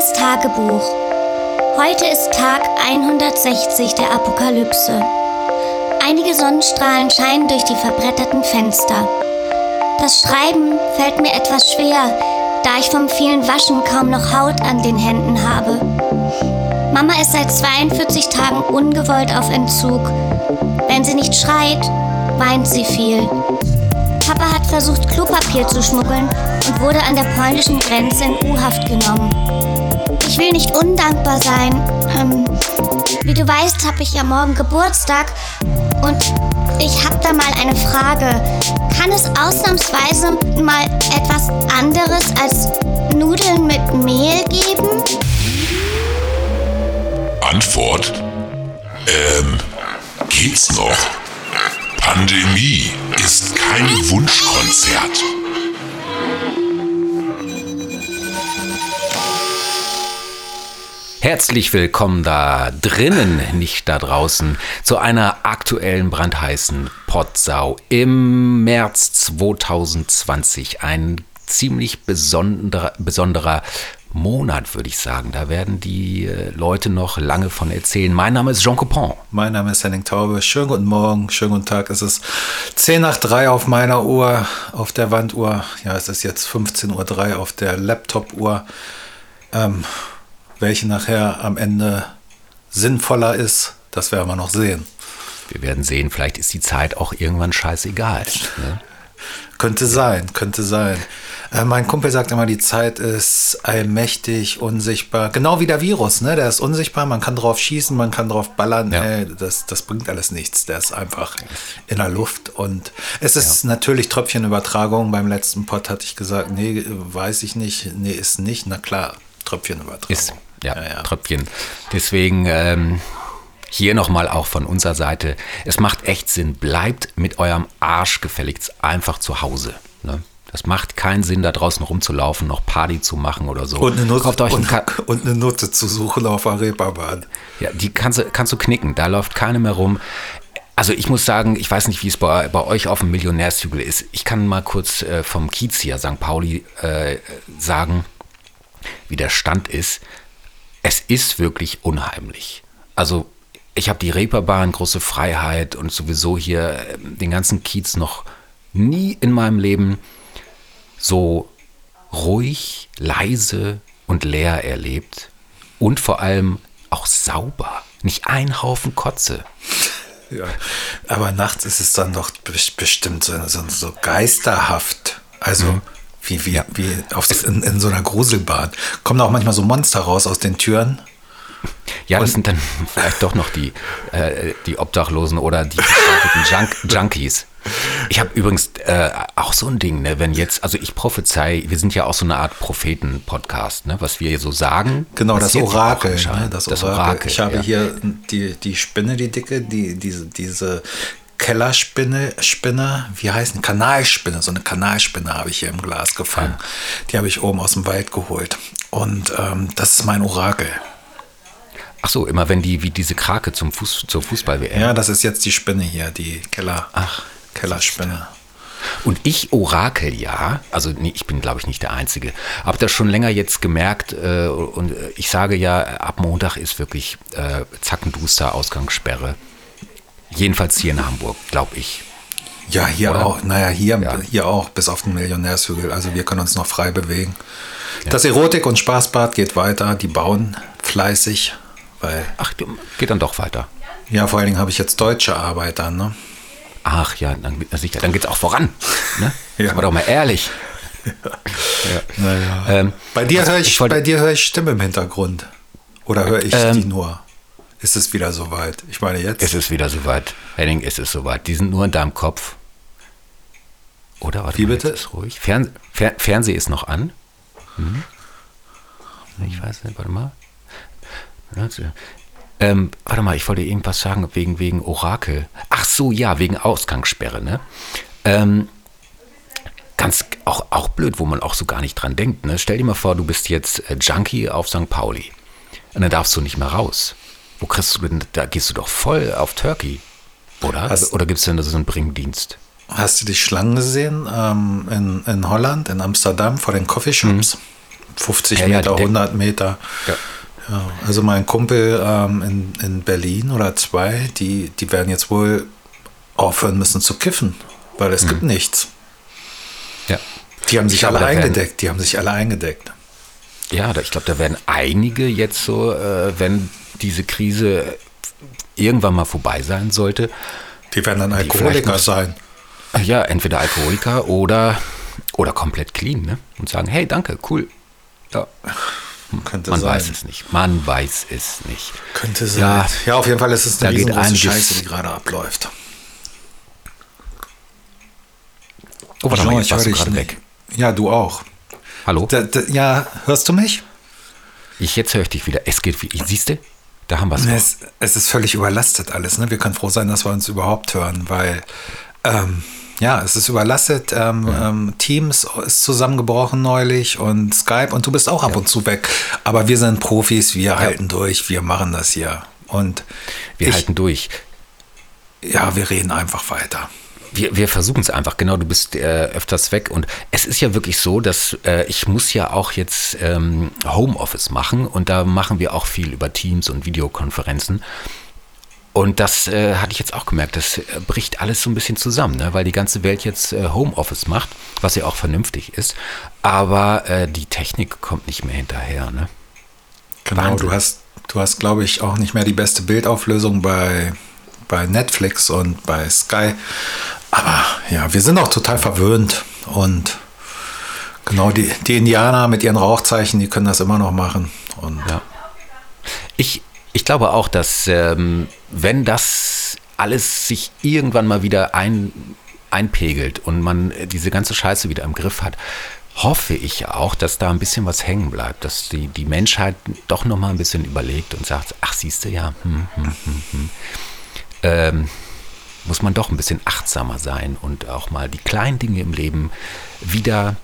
Geheimes Tagebuch. Heute ist Tag 160 der Apokalypse. Einige Sonnenstrahlen scheinen durch die verbretterten Fenster. Das Schreiben fällt mir etwas schwer, da ich vom vielen Waschen kaum noch Haut an den Händen habe. Mama ist seit 42 Tagen ungewollt auf Entzug. Wenn sie nicht schreit, weint sie viel. Papa hat versucht, Klopapier zu schmuggeln und wurde an der polnischen Grenze in U-Haft genommen. Ich will nicht undankbar sein. Ähm, wie du weißt, habe ich ja morgen Geburtstag und ich habe da mal eine Frage. Kann es ausnahmsweise mal etwas anderes als Nudeln mit Mehl geben? Antwort? Ähm, geht's noch? Pandemie ist kein Wunschkonzert. Herzlich willkommen da drinnen, nicht da draußen, zu einer aktuellen brandheißen Potsau im März 2020. Ein ziemlich besonderer, besonderer Monat, würde ich sagen. Da werden die äh, Leute noch lange von erzählen. Mein Name ist Jean Copin. Mein Name ist Henning Taube. Schönen guten Morgen, schönen guten Tag. Es ist 10 nach 3 auf meiner Uhr, auf der Wanduhr. Ja, es ist jetzt 15.03 Uhr auf der Laptop-Uhr. Ähm, welche nachher am Ende sinnvoller ist, das werden wir noch sehen. Wir werden sehen, vielleicht ist die Zeit auch irgendwann scheißegal. Ne? Könnte sein, könnte sein. Äh, mein Kumpel sagt immer, die Zeit ist allmächtig, unsichtbar. Genau wie der Virus, ne? Der ist unsichtbar, man kann drauf schießen, man kann drauf ballern. Ja. Ey, das, das bringt alles nichts. Der ist einfach in der Luft. Und es ist ja. natürlich Tröpfchenübertragung. Beim letzten Pod hatte ich gesagt, nee, weiß ich nicht. Nee, ist nicht. Na klar, Tröpfchenübertragung. Ist, ja, ja, ja. Tröpfchen. Deswegen ähm, hier nochmal auch von unserer Seite. Es macht echt Sinn. Bleibt mit eurem Arsch gefälligst einfach zu Hause. Ne? Das macht keinen Sinn, da draußen rumzulaufen, noch Party zu machen oder so. Und eine Nutte, und, und eine Nutte zu suchen auf der Reeperbahn. Ja, die kannst du, kannst du knicken. Da läuft keine mehr rum. Also ich muss sagen, ich weiß nicht, wie es bei, bei euch auf dem Millionärshügel ist. Ich kann mal kurz äh, vom Kiez hier, St. Pauli, äh, sagen, wie der Stand ist es ist wirklich unheimlich. Also ich habe die Reeperbahn, große Freiheit und sowieso hier ähm, den ganzen Kiez noch nie in meinem Leben so ruhig, leise und leer erlebt. Und vor allem auch sauber. Nicht ein Haufen Kotze. Ja, aber nachts ist es dann doch bestimmt so, so, so geisterhaft. Also mhm. Wie, wie, ja. wie auf, in, in, so einer Gruselbahn. Kommen da auch manchmal so Monster raus aus den Türen? Ja, das sind dann vielleicht doch noch die, äh, die Obdachlosen oder die Junk Junkies. Ich habe übrigens äh, auch so ein Ding, ne, wenn jetzt, also ich prophezei, wir sind ja auch so eine Art Propheten-Podcast, ne, was wir so sagen. Genau, das Orakel, ne, das, das Orakel. Orakel. Ich habe ja. hier die, die Spinne, die dicke, die, diese, diese Kellerspinne, Spinne, wie heißt die? Kanalspinne, so eine Kanalspinne habe ich hier im Glas gefangen. Ja. Die habe ich oben aus dem Wald geholt. Und ähm, das ist mein Orakel. Ach so, immer wenn die, wie diese Krake zum Fuß, zur Fußball-WM. Ja, das ist jetzt die Spinne hier, die Keller, Ach, Kellerspinne. Und ich orakel ja, also nee, ich bin glaube ich nicht der Einzige, habe das schon länger jetzt gemerkt äh, und ich sage ja, ab Montag ist wirklich äh, zackenduster Ausgangssperre. Jedenfalls hier in Hamburg, glaube ich. Ja, hier Oder? auch. Naja, hier, ja. hier auch, bis auf den Millionärshügel. Also wir können uns noch frei bewegen. Ja. Das Erotik- und Spaßbad geht weiter. Die bauen fleißig. Weil Ach, geht dann doch weiter. Ja, vor allen Dingen habe ich jetzt deutsche Arbeiter. Ne? Ach ja, dann, dann geht es auch voran. Ne? ja. Aber doch mal ehrlich. Ja. Ja. Ähm, bei dir also höre ich, ich wollte, hör ich Stimme im Hintergrund. Oder höre ich ähm, die nur? Ist es wieder soweit. Ich meine jetzt. Es ist wieder soweit. Henning, es ist soweit. Die sind nur in deinem Kopf. Oder? Warte Wie mal, bitte? Ist ruhig. Fern Fer Fernseh ist noch an. Hm? Ich weiß nicht, warte mal. Ähm, warte mal, ich wollte irgendwas sagen wegen, wegen Orakel. Ach so, ja, wegen Ausgangssperre, ne? Ähm, ganz auch, auch blöd, wo man auch so gar nicht dran denkt. Ne? Stell dir mal vor, du bist jetzt äh, Junkie auf St. Pauli. Und dann darfst du nicht mehr raus. Wo kriegst du denn, da gehst du doch voll auf Turkey, oder? Hast, oder gibt es denn so einen Bringdienst? Hast du die Schlangen gesehen ähm, in, in Holland, in Amsterdam, vor den Coffeeshops? Mhm. 50 ja, Meter, ja, 100 Meter. Ja. Ja, also mein Kumpel ähm, in, in Berlin oder zwei, die, die werden jetzt wohl aufhören müssen zu kiffen, weil es mhm. gibt nichts. Ja. Die haben sich ich alle eingedeckt, werden, die haben sich alle eingedeckt. Ja, ich glaube, da werden einige jetzt so, äh, wenn diese Krise irgendwann mal vorbei sein sollte. Die werden dann Alkoholiker sein. Ja, entweder Alkoholiker oder, oder komplett clean, ne? Und sagen, hey, danke, cool. Ja. Könnte Man sein. weiß es nicht. Man weiß es nicht. Könnte sein. Ja, ja auf jeden Fall ist es eine einiges, Scheiße, die gerade abläuft. Oh, warte Jean, mal, jetzt warst du gerade weg. Ja, du auch. Hallo? Da, da, ja, hörst du mich? Ich, jetzt höre ich dich wieder. Es geht wie, siehst du? Da haben wir es. Es ist völlig überlastet alles. Ne? Wir können froh sein, dass wir uns überhaupt hören, weil ähm, ja, es ist überlastet. Ähm, ja. ähm, Teams ist zusammengebrochen neulich und Skype und du bist auch ab ja. und zu weg. Aber wir sind Profis, wir ja. halten durch, wir machen das hier. Und wir ich, halten durch. Ja, wir reden einfach weiter. Wir, wir versuchen es einfach, genau, du bist äh, öfters weg und es ist ja wirklich so, dass äh, ich muss ja auch jetzt ähm, Homeoffice machen und da machen wir auch viel über Teams und Videokonferenzen und das äh, hatte ich jetzt auch gemerkt, das äh, bricht alles so ein bisschen zusammen, ne? weil die ganze Welt jetzt äh, Homeoffice macht, was ja auch vernünftig ist. Aber äh, die Technik kommt nicht mehr hinterher. Ne? Genau, Wahnsinn. du hast, du hast, glaube ich, auch nicht mehr die beste Bildauflösung bei, bei Netflix und bei Sky. Aber ja, wir sind auch total verwöhnt und genau, die, die Indianer mit ihren Rauchzeichen, die können das immer noch machen. Und ja. Ich, ich glaube auch, dass ähm, wenn das alles sich irgendwann mal wieder ein, einpegelt und man diese ganze Scheiße wieder im Griff hat, hoffe ich auch, dass da ein bisschen was hängen bleibt, dass die, die Menschheit doch noch mal ein bisschen überlegt und sagt, ach siehst du ja, hm, hm, hm, hm. Ähm, muss man doch ein bisschen achtsamer sein und auch mal die kleinen Dinge im Leben wieder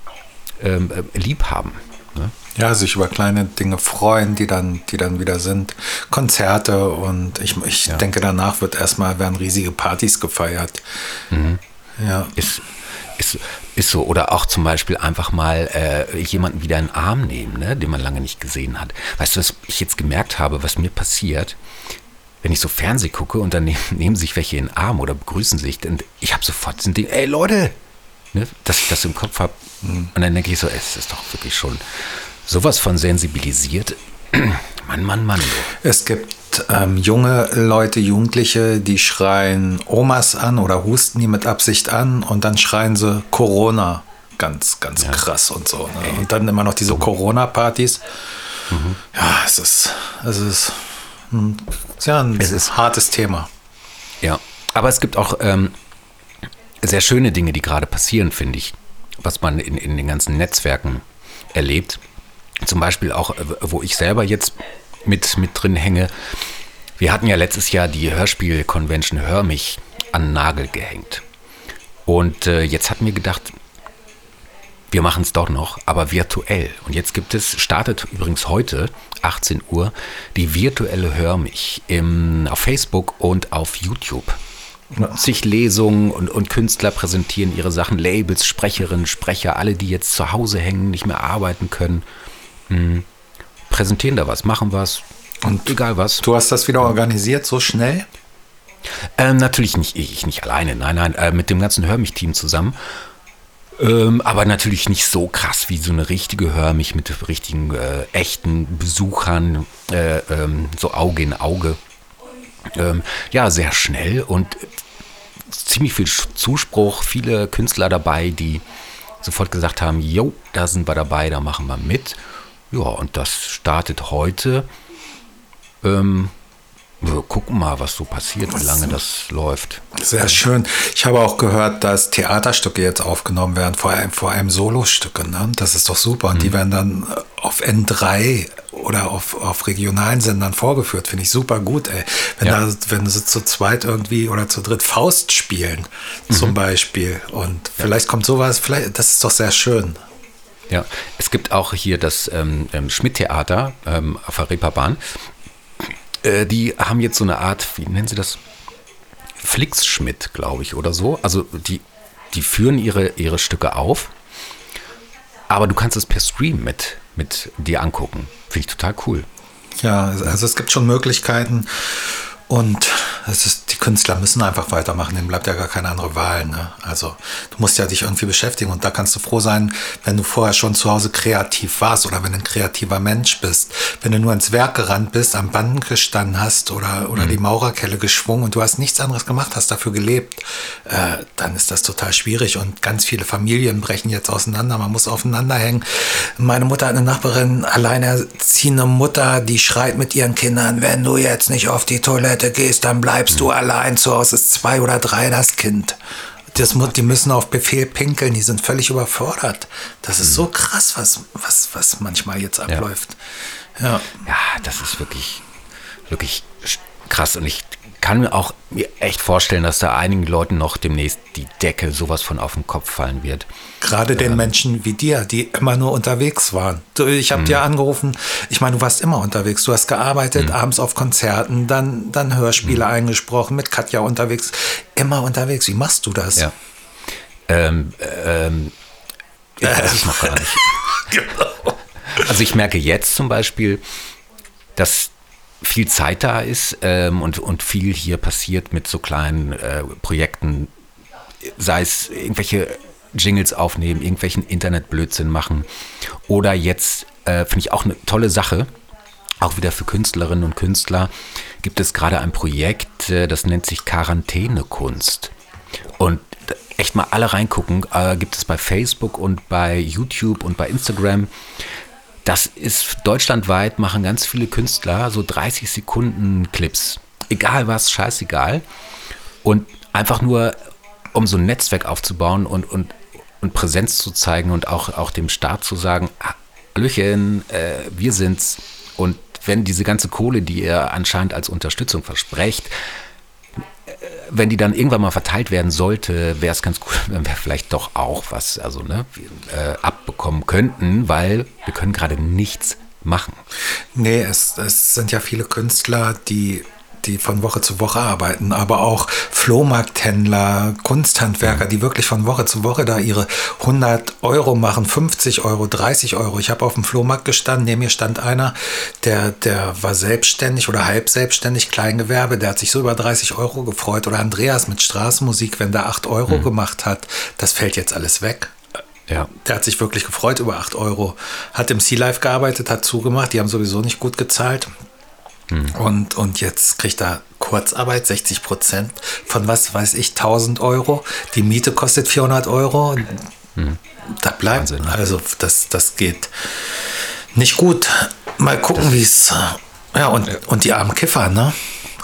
ähm, äh, lieb haben. Ne? Ja, sich über kleine Dinge freuen, die dann, die dann wieder sind. Konzerte und ich, ich ja. denke, danach wird erstmal werden riesige Partys gefeiert. Mhm. Ja. Ist, ist, ist so. Oder auch zum Beispiel einfach mal äh, jemanden wieder in den Arm nehmen, ne, den man lange nicht gesehen hat. Weißt du, was ich jetzt gemerkt habe, was mir passiert? Wenn ich so Fernseh gucke und dann nehmen, nehmen sich welche in den Arm oder begrüßen sich, und ich habe sofort so ein Ding, ey Leute, ne, dass ich das im Kopf habe. Mhm. Und dann denke ich so, es ist doch wirklich schon sowas von sensibilisiert. Mann, Mann, Mann. Es gibt ähm, junge Leute, Jugendliche, die schreien Omas an oder husten die mit Absicht an und dann schreien sie Corona. Ganz, ganz ja. krass und so. Ne? Und dann immer noch diese Corona-Partys. Mhm. Ja, es ist, es ist, ja, ein es ist hartes Thema. Ja, aber es gibt auch ähm, sehr schöne Dinge, die gerade passieren, finde ich, was man in, in den ganzen Netzwerken erlebt. Zum Beispiel auch, äh, wo ich selber jetzt mit, mit drin hänge. Wir hatten ja letztes Jahr die Hörspiel-Convention Hör mich an den Nagel gehängt. Und äh, jetzt hat mir gedacht, wir machen es doch noch, aber virtuell. Und jetzt gibt es, startet übrigens heute, 18 Uhr, die virtuelle Hör mich im, auf Facebook und auf YouTube. Sich Lesungen und, und Künstler präsentieren ihre Sachen, Labels, Sprecherinnen, Sprecher, alle, die jetzt zu Hause hängen, nicht mehr arbeiten können mh, präsentieren da was, machen was und egal was. Du hast das wieder organisiert so schnell? Ähm, natürlich nicht ich, nicht alleine, nein, nein, äh, mit dem ganzen Hör mich-Team zusammen. Ähm, aber natürlich nicht so krass wie so eine richtige Hör mich mit richtigen äh, echten Besuchern, äh, ähm, so Auge in Auge. Ähm, ja, sehr schnell und ziemlich viel Zuspruch, viele Künstler dabei, die sofort gesagt haben, jo, da sind wir dabei, da machen wir mit. Ja, und das startet heute. Ähm, wir gucken mal, was so passiert, wie lange das läuft. Sehr schön. Ich habe auch gehört, dass Theaterstücke jetzt aufgenommen werden, vor allem, vor allem Solostücke. Ne? Das ist doch super. Und mhm. die werden dann auf N3 oder auf, auf regionalen Sendern vorgeführt. Finde ich super gut, ey. Wenn, ja. da, wenn sie zu zweit irgendwie oder zu dritt Faust spielen, mhm. zum Beispiel. Und vielleicht ja. kommt sowas, vielleicht, das ist doch sehr schön. Ja, es gibt auch hier das ähm, ähm, Schmidt-Theater ähm, auf der Reeperbahn. Äh, die haben jetzt so eine Art, wie nennen sie das? Flix-Schmidt, glaube ich, oder so. Also die, die führen ihre, ihre Stücke auf aber du kannst es per Stream mit, mit dir angucken. Finde ich total cool. Ja, also es gibt schon Möglichkeiten. Und es ist, die Künstler müssen einfach weitermachen, denen bleibt ja gar keine andere Wahl. Ne? Also du musst ja dich irgendwie beschäftigen und da kannst du froh sein, wenn du vorher schon zu Hause kreativ warst oder wenn du ein kreativer Mensch bist. Wenn du nur ins Werk gerannt bist, am Banden gestanden hast oder, oder mhm. die Maurerkelle geschwungen und du hast nichts anderes gemacht, hast dafür gelebt, äh, dann ist das total schwierig und ganz viele Familien brechen jetzt auseinander. Man muss aufeinander hängen. Meine Mutter hat eine Nachbarin, alleinerziehende Mutter, die schreit mit ihren Kindern, wenn du jetzt nicht auf die Toilette Toilette gehst, dann bleibst du allein zu Hause. Ist zwei oder drei das Kind. Das, die müssen auf Befehl pinkeln, die sind völlig überfordert. Das ist so krass, was, was, was manchmal jetzt abläuft. Ja. ja, das ist wirklich, wirklich krass. Und ich kann mir auch mir echt vorstellen, dass da einigen Leuten noch demnächst die Decke sowas von auf den Kopf fallen wird. Gerade ja. den Menschen wie dir, die immer nur unterwegs waren. Ich habe mhm. dir angerufen, ich meine, du warst immer unterwegs. Du hast gearbeitet, mhm. abends auf Konzerten, dann, dann Hörspiele mhm. eingesprochen, mit Katja unterwegs. Immer unterwegs. Wie machst du das? Ja. Ähm, ähm, ich weiß es noch gar nicht. genau. Also ich merke jetzt zum Beispiel, dass viel Zeit da ist ähm, und, und viel hier passiert mit so kleinen äh, Projekten, sei es irgendwelche Jingles aufnehmen, irgendwelchen Internetblödsinn machen oder jetzt äh, finde ich auch eine tolle Sache, auch wieder für Künstlerinnen und Künstler gibt es gerade ein Projekt, äh, das nennt sich Quarantänekunst. Und echt mal alle reingucken, äh, gibt es bei Facebook und bei YouTube und bei Instagram. Das ist deutschlandweit, machen ganz viele Künstler so 30 Sekunden Clips. Egal was, scheißegal. Und einfach nur, um so ein Netzwerk aufzubauen und, und, und Präsenz zu zeigen und auch, auch dem Staat zu sagen, Hallöchen, äh, wir sind's. Und wenn diese ganze Kohle, die ihr anscheinend als Unterstützung versprecht, wenn die dann irgendwann mal verteilt werden sollte, wäre es ganz gut, wenn wir vielleicht doch auch was also, ne, äh, abbekommen könnten, weil wir können gerade nichts machen. Nee, es, es sind ja viele Künstler, die die von Woche zu Woche arbeiten, aber auch Flohmarkthändler, Kunsthandwerker, die wirklich von Woche zu Woche da ihre 100 Euro machen, 50 Euro, 30 Euro. Ich habe auf dem Flohmarkt gestanden, neben mir stand einer, der, der war selbstständig oder halb selbstständig, Kleingewerbe, der hat sich so über 30 Euro gefreut. Oder Andreas mit Straßenmusik, wenn der 8 Euro mhm. gemacht hat, das fällt jetzt alles weg. Ja. Der hat sich wirklich gefreut über 8 Euro. Hat im Sea Life gearbeitet, hat zugemacht, die haben sowieso nicht gut gezahlt. Mhm. Und, und jetzt kriegt er Kurzarbeit, 60 Prozent von was weiß ich, 1000 Euro. Die Miete kostet 400 Euro. Mhm. Da bleibt, Wahnsinn, ne? also das, das geht nicht gut. Mal gucken, wie es. Ja, und, ja. und die armen Kiffer, ne?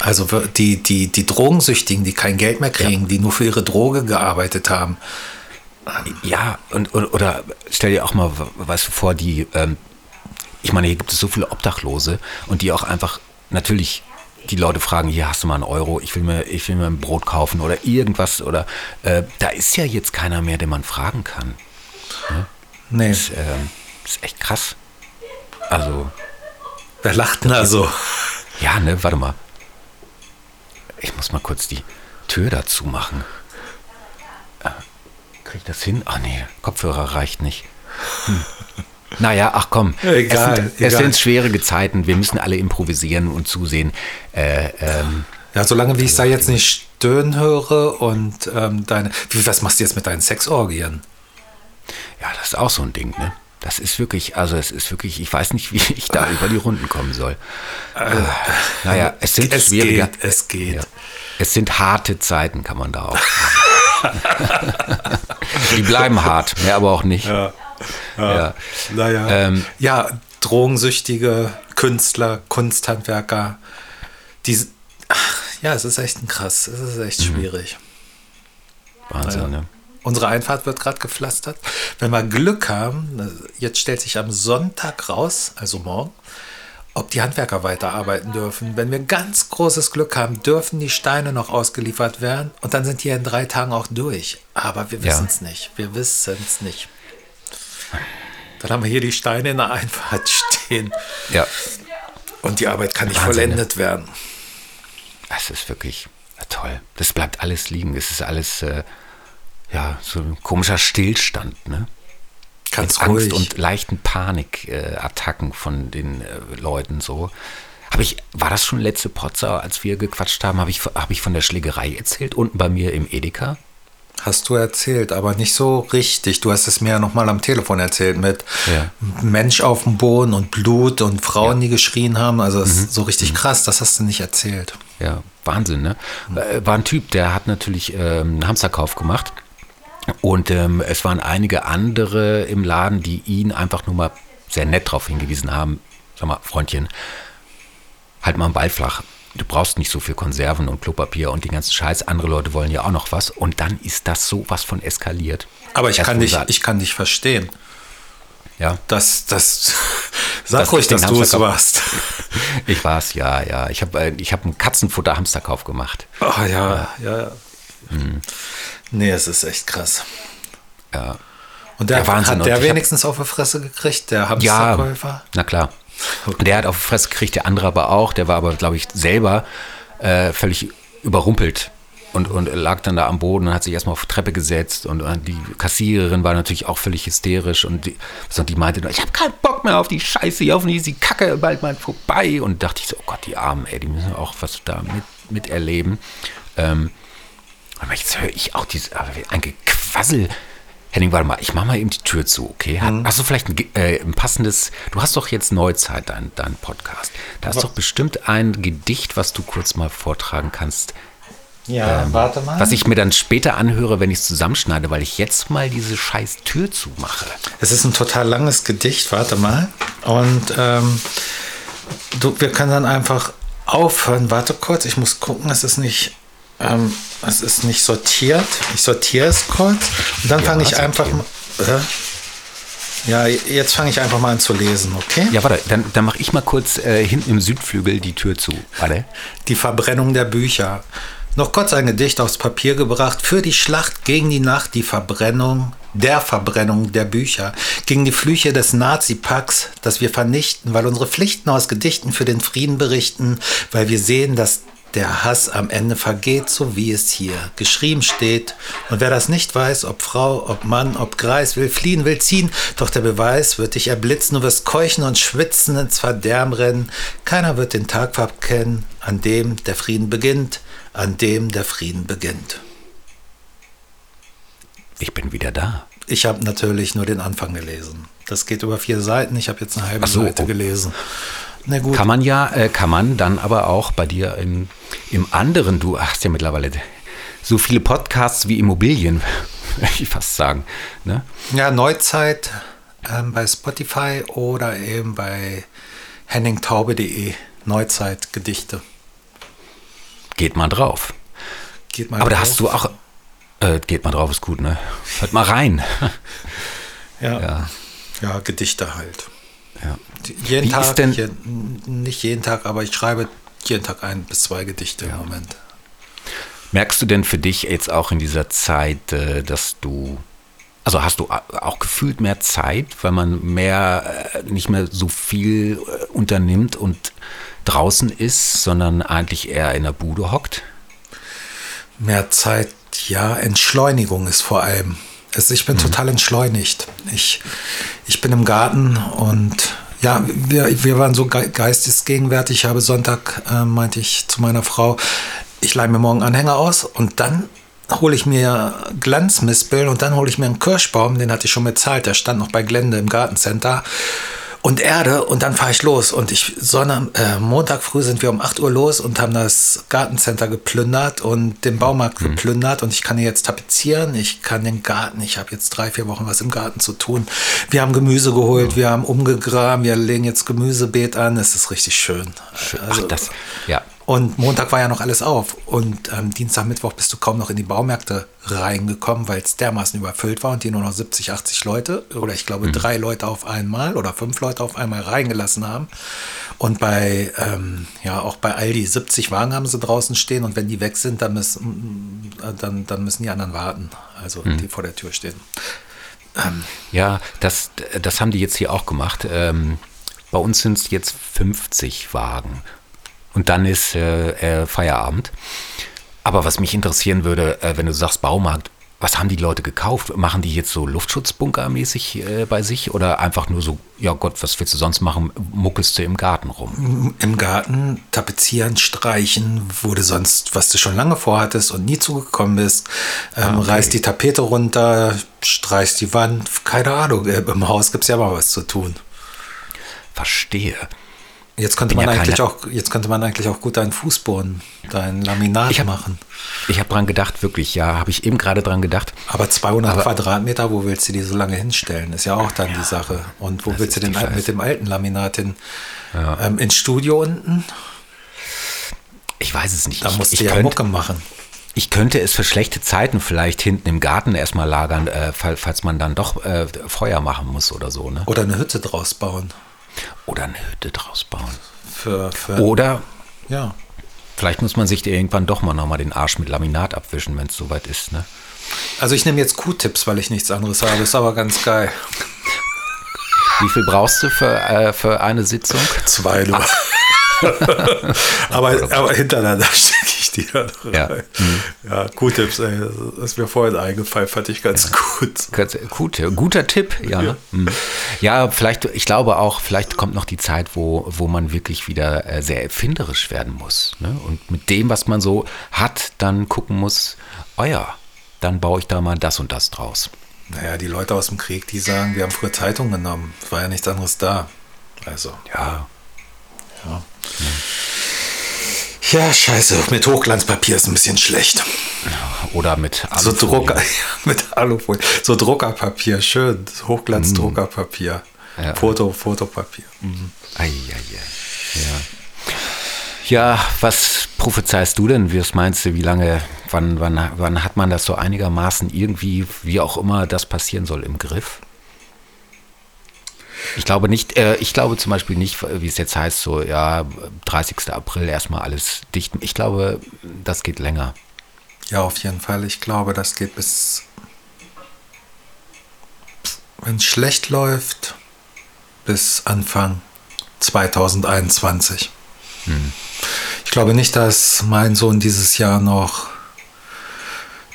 Also die, die, die Drogensüchtigen, die kein Geld mehr kriegen, ja. die nur für ihre Droge gearbeitet haben. Ja, und, oder stell dir auch mal was vor, die, ähm, ich meine, hier gibt es so viele Obdachlose und die auch einfach natürlich die Leute fragen, hier hast du mal einen Euro, ich will mir, ich will mir ein Brot kaufen oder irgendwas oder äh, da ist ja jetzt keiner mehr, den man fragen kann. Ne? Nee. Das, äh, das, ist echt krass. Also. Wer lacht denn also? Ja, ne, warte mal. Ich muss mal kurz die Tür dazu machen. Äh, krieg ich das hin? Ach nee, Kopfhörer reicht nicht. Hm. Naja, ach komm. Egal, es, sind, egal. es sind schwierige Zeiten. Wir müssen alle improvisieren und zusehen. Äh, ähm, ja, solange wie ich da jetzt nicht stöhnen höre und ähm, deine. Wie, was machst du jetzt mit deinen Sexorgien? Ja, das ist auch so ein Ding, ne? Das ist wirklich, also es ist wirklich, ich weiß nicht, wie ich da über die Runden kommen soll. Äh, naja, es sind es schwierige. Geht, es geht. Ja. Es sind harte Zeiten, kann man da auch. die bleiben hart, mehr aber auch nicht. Ja. Ja. ja. Naja. Ähm, ja, drogensüchtige Künstler, Kunsthandwerker, die. Ach, ja, es ist echt ein krass. Es ist echt mhm. schwierig. Wahnsinn, naja. ne? Unsere Einfahrt wird gerade gepflastert. Wenn wir Glück haben, jetzt stellt sich am Sonntag raus, also morgen, ob die Handwerker weiterarbeiten dürfen. Wenn wir ganz großes Glück haben, dürfen die Steine noch ausgeliefert werden und dann sind die in drei Tagen auch durch. Aber wir wissen es ja. nicht. Wir wissen es nicht. Dann haben wir hier die Steine in der Einfahrt stehen. Ja. Und die Arbeit kann nicht Wahnsinn, vollendet ne? werden. Das ist wirklich toll. Das bleibt alles liegen. Es ist alles, äh, ja, so ein komischer Stillstand, ne? Ganz mit Angst ruhig. und leichten Panikattacken von den äh, Leuten so. Habe ich, war das schon letzte Potzer, als wir gequatscht haben, habe ich, hab ich von der Schlägerei erzählt, unten bei mir im Edeka? Hast du erzählt, aber nicht so richtig. Du hast es mir ja nochmal am Telefon erzählt mit Ja. Mensch auf dem Boden und Blut und Frauen, die geschrien haben. Also das Mhm. ist so richtig krass, das hast du nicht erzählt. Ja, Wahnsinn, ne? Äh, War ein Typ, der hat natürlich ähm, einen Hamsterkauf gemacht. Und ähm, es waren einige andere im Laden, die ihn einfach nur mal sehr nett darauf hingewiesen haben. Sag mal, Freundchen, halt mal einen Ball flach. Du brauchst nicht so viel Konserven und Klopapier und den ganzen Scheiß. Andere Leute wollen ja auch noch was. Und dann ist das so was von eskaliert. Aber ich Erst kann, dich, ich kann dich verstehen. ja, Das, das, sag Das ruhig, dass du es warst. ich war's, ja, ja. Ich habe äh, ich hab einen Katzenfutter-Hamsterkauf gemacht. Oh ja, ja. ja. Nee, es ist echt krass. Ja. Und der Ja, Wahnsinn. hat der ich hab- wenigstens auf die Fresse gekriegt, der Ja, Hamsterkäufer? na klar. Der hat auf die Fresse gekriegt, der andere aber auch. Der war aber, glaube ich, selber äh, völlig überrumpelt und, und lag dann da am Boden und hat sich erstmal auf die Treppe gesetzt. Und, und die Kassiererin war natürlich auch völlig hysterisch. Und die, so, die meinte, ich habe keinen Bock mehr auf die Scheiße, hier auf die die Kacke bald mal vorbei. Und dachte ich so, oh Gott, die Armen, ey, die müssen auch was da mit, miterleben. Ähm, aber jetzt höre ich auch dieses, aber ein Gequassel. Henning, warte mal, ich mache mal eben die Tür zu, okay? Mhm. Hast du vielleicht ein, äh, ein passendes, du hast doch jetzt Neuzeit, dein, dein Podcast. Da ist doch bestimmt ein Gedicht, was du kurz mal vortragen kannst, Ja, warte mal. was ich mir dann später anhöre, wenn ich es zusammenschneide, weil ich jetzt mal diese scheiß Tür zumache. Es ist ein total langes Gedicht, warte mal. Und ähm, du, wir können dann einfach aufhören. Warte kurz, ich muss gucken, es ist nicht, ähm, es ist nicht sortiert. Ich sortiere es kurz. Und dann Ja, fange ich einfach mal. Äh, ja, jetzt fange ich einfach mal an zu lesen, okay? Ja, warte, dann, dann mache ich mal kurz äh, hinten im Südflügel die Tür zu. Warte. Die Verbrennung der Bücher. Noch kurz ein Gedicht aufs Papier gebracht. Für die Schlacht gegen die Nacht, die Verbrennung, der Verbrennung der Bücher. Gegen die Flüche des Nazi-Packs, das wir vernichten, weil unsere Pflichten aus Gedichten für den Frieden berichten, weil wir sehen, dass der Hass am Ende vergeht, so wie es hier geschrieben steht. Und wer das nicht weiß, ob Frau, ob Mann, ob Greis, will fliehen, will ziehen, doch der Beweis wird dich erblitzen, du wirst keuchen und schwitzen ins Verderben rennen. Keiner wird den Tag verkennen, an dem der Frieden beginnt, an dem der Frieden beginnt. Ich bin wieder da. Ich habe natürlich nur den Anfang gelesen. Das geht über vier Seiten, ich habe jetzt eine halbe so, Seite oh. gelesen. Kann man ja, äh, kann man dann aber auch bei dir im, im anderen, du hast ja mittlerweile so viele Podcasts wie Immobilien, würde ich fast sagen. Ne? Ja, Neuzeit ähm, bei Spotify oder eben bei henningtaube.de. Neuzeit Gedichte. Geht mal drauf. Geht mal Aber da drauf. hast du auch, äh, geht mal drauf, ist gut, ne? Hört mal rein. Ja, ja. Ja, Gedichte halt. Ja. Jeden Wie Tag, ist denn- je, nicht jeden Tag, aber ich schreibe jeden Tag ein bis zwei Gedichte im Moment. Merkst du denn für dich jetzt auch in dieser Zeit, äh, dass du, also hast du auch gefühlt mehr Zeit, weil man mehr, äh, nicht mehr so viel äh, unternimmt und draußen ist, sondern eigentlich eher in der Bude hockt? Mehr Zeit, ja, Entschleunigung ist vor allem. Es, ich bin total entschleunigt. Ich, ich bin im Garten und ja, wir, wir waren so ge geistesgegenwärtig. Ich habe Sonntag, äh, meinte ich zu meiner Frau, ich leihe mir morgen Anhänger aus und dann hole ich mir Glanzmispeln und dann hole ich mir einen Kirschbaum, den hatte ich schon bezahlt, der stand noch bei Glende im Gartencenter. Und Erde und dann fahre ich los. Und ich, Sonne, äh, Montag früh sind wir um 8 Uhr los und haben das Gartencenter geplündert und den Baumarkt geplündert. Und ich kann hier jetzt tapezieren, ich kann den Garten, ich habe jetzt drei, vier Wochen was im Garten zu tun. Wir haben Gemüse geholt, wir haben umgegraben, wir legen jetzt Gemüsebeet an. Es ist richtig schön. Also, Ach, das, ja. Und Montag war ja noch alles auf. Und ähm, Dienstag, Mittwoch bist du kaum noch in die Baumärkte reingekommen, weil es dermaßen überfüllt war und die nur noch 70, 80 Leute oder ich glaube drei Leute auf einmal oder fünf Leute auf einmal reingelassen haben. Und bei, ähm, ja, auch bei Aldi 70 Wagen haben sie draußen stehen und wenn die weg sind, dann müssen, äh, dann, dann müssen die anderen warten, also die vor der Tür stehen. Ja, das, das haben die jetzt hier auch gemacht. Ähm, bei uns sind es jetzt 50 Wagen. Und dann ist äh, äh, Feierabend. Aber was mich interessieren würde, äh, wenn du sagst Baumarkt, was haben die Leute gekauft? Machen die jetzt so Luftschutzbunkermäßig äh, bei sich oder einfach nur so, ja Gott, was willst du sonst machen? Muckelst du im Garten rum? Im Garten tapezieren, streichen, wo du sonst, was du schon lange vorhattest und nie zugekommen bist. Ähm, ah, okay. Reißt die Tapete runter, streichst die Wand, keine Ahnung. Äh, Im Haus gibt es ja mal was zu tun. Verstehe. Jetzt könnte, man ja eigentlich auch, jetzt könnte man eigentlich auch gut deinen Fußboden, dein Laminat ich hab, machen. Ich habe dran gedacht, wirklich, ja, habe ich eben gerade dran gedacht. Aber 200 Aber, Quadratmeter, wo willst du die so lange hinstellen? Ist ja auch dann ja, die Sache. Und wo willst du den mit dem alten Laminat hin? Ja. Ähm, ins Studio unten? Ich weiß es nicht. Da musst du ja könnt, Mucke machen. Ich könnte es für schlechte Zeiten vielleicht hinten im Garten erstmal lagern, äh, falls man dann doch äh, Feuer machen muss oder so. Ne? Oder eine Hütte draus bauen. Oder eine Hütte draus bauen. Für, für Oder ja. Vielleicht muss man sich irgendwann doch mal nochmal den Arsch mit Laminat abwischen, wenn es soweit ist. Ne? Also ich nehme jetzt Q-Tipps, weil ich nichts anderes habe. Ist aber ganz geil. Wie viel brauchst du für, äh, für eine Sitzung? Zwei nur. aber, aber hintereinander die da rein. Ja, mhm. ja das ist mir vorhin eingefallen, fand ich ganz ja. gut. Ganz, gut. Guter Tipp, ja. Ja. Mhm. ja, vielleicht, ich glaube auch, vielleicht kommt noch die Zeit, wo, wo man wirklich wieder äh, sehr erfinderisch werden muss. Ne? Und mit dem, was man so hat, dann gucken muss, oh ja, dann baue ich da mal das und das draus. Naja, die Leute aus dem Krieg, die sagen, wir haben früher Zeitungen genommen. Es war ja nichts anderes da. Also. Ja. Ja. Ja, scheiße. Mit Hochglanzpapier ist ein bisschen schlecht. Oder mit Alufolie. So Drucker, mit Alufolie. So Druckerpapier, schön. Hochglanzdruckerpapier. Mm. Ja. Foto, Fotopapier. Mhm. Ei, ei, ei. Ja. ja, was prophezeist du denn? Was meinst du, wie lange, wann, wann, wann hat man das so einigermaßen irgendwie, wie auch immer das passieren soll, im Griff? Ich glaube nicht, äh, ich glaube zum Beispiel nicht, wie es jetzt heißt, so ja, 30. April erstmal alles dicht. Ich glaube, das geht länger. Ja, auf jeden Fall. Ich glaube, das geht bis, wenn es schlecht läuft, bis Anfang 2021. Hm. Ich glaube nicht, dass mein Sohn dieses Jahr noch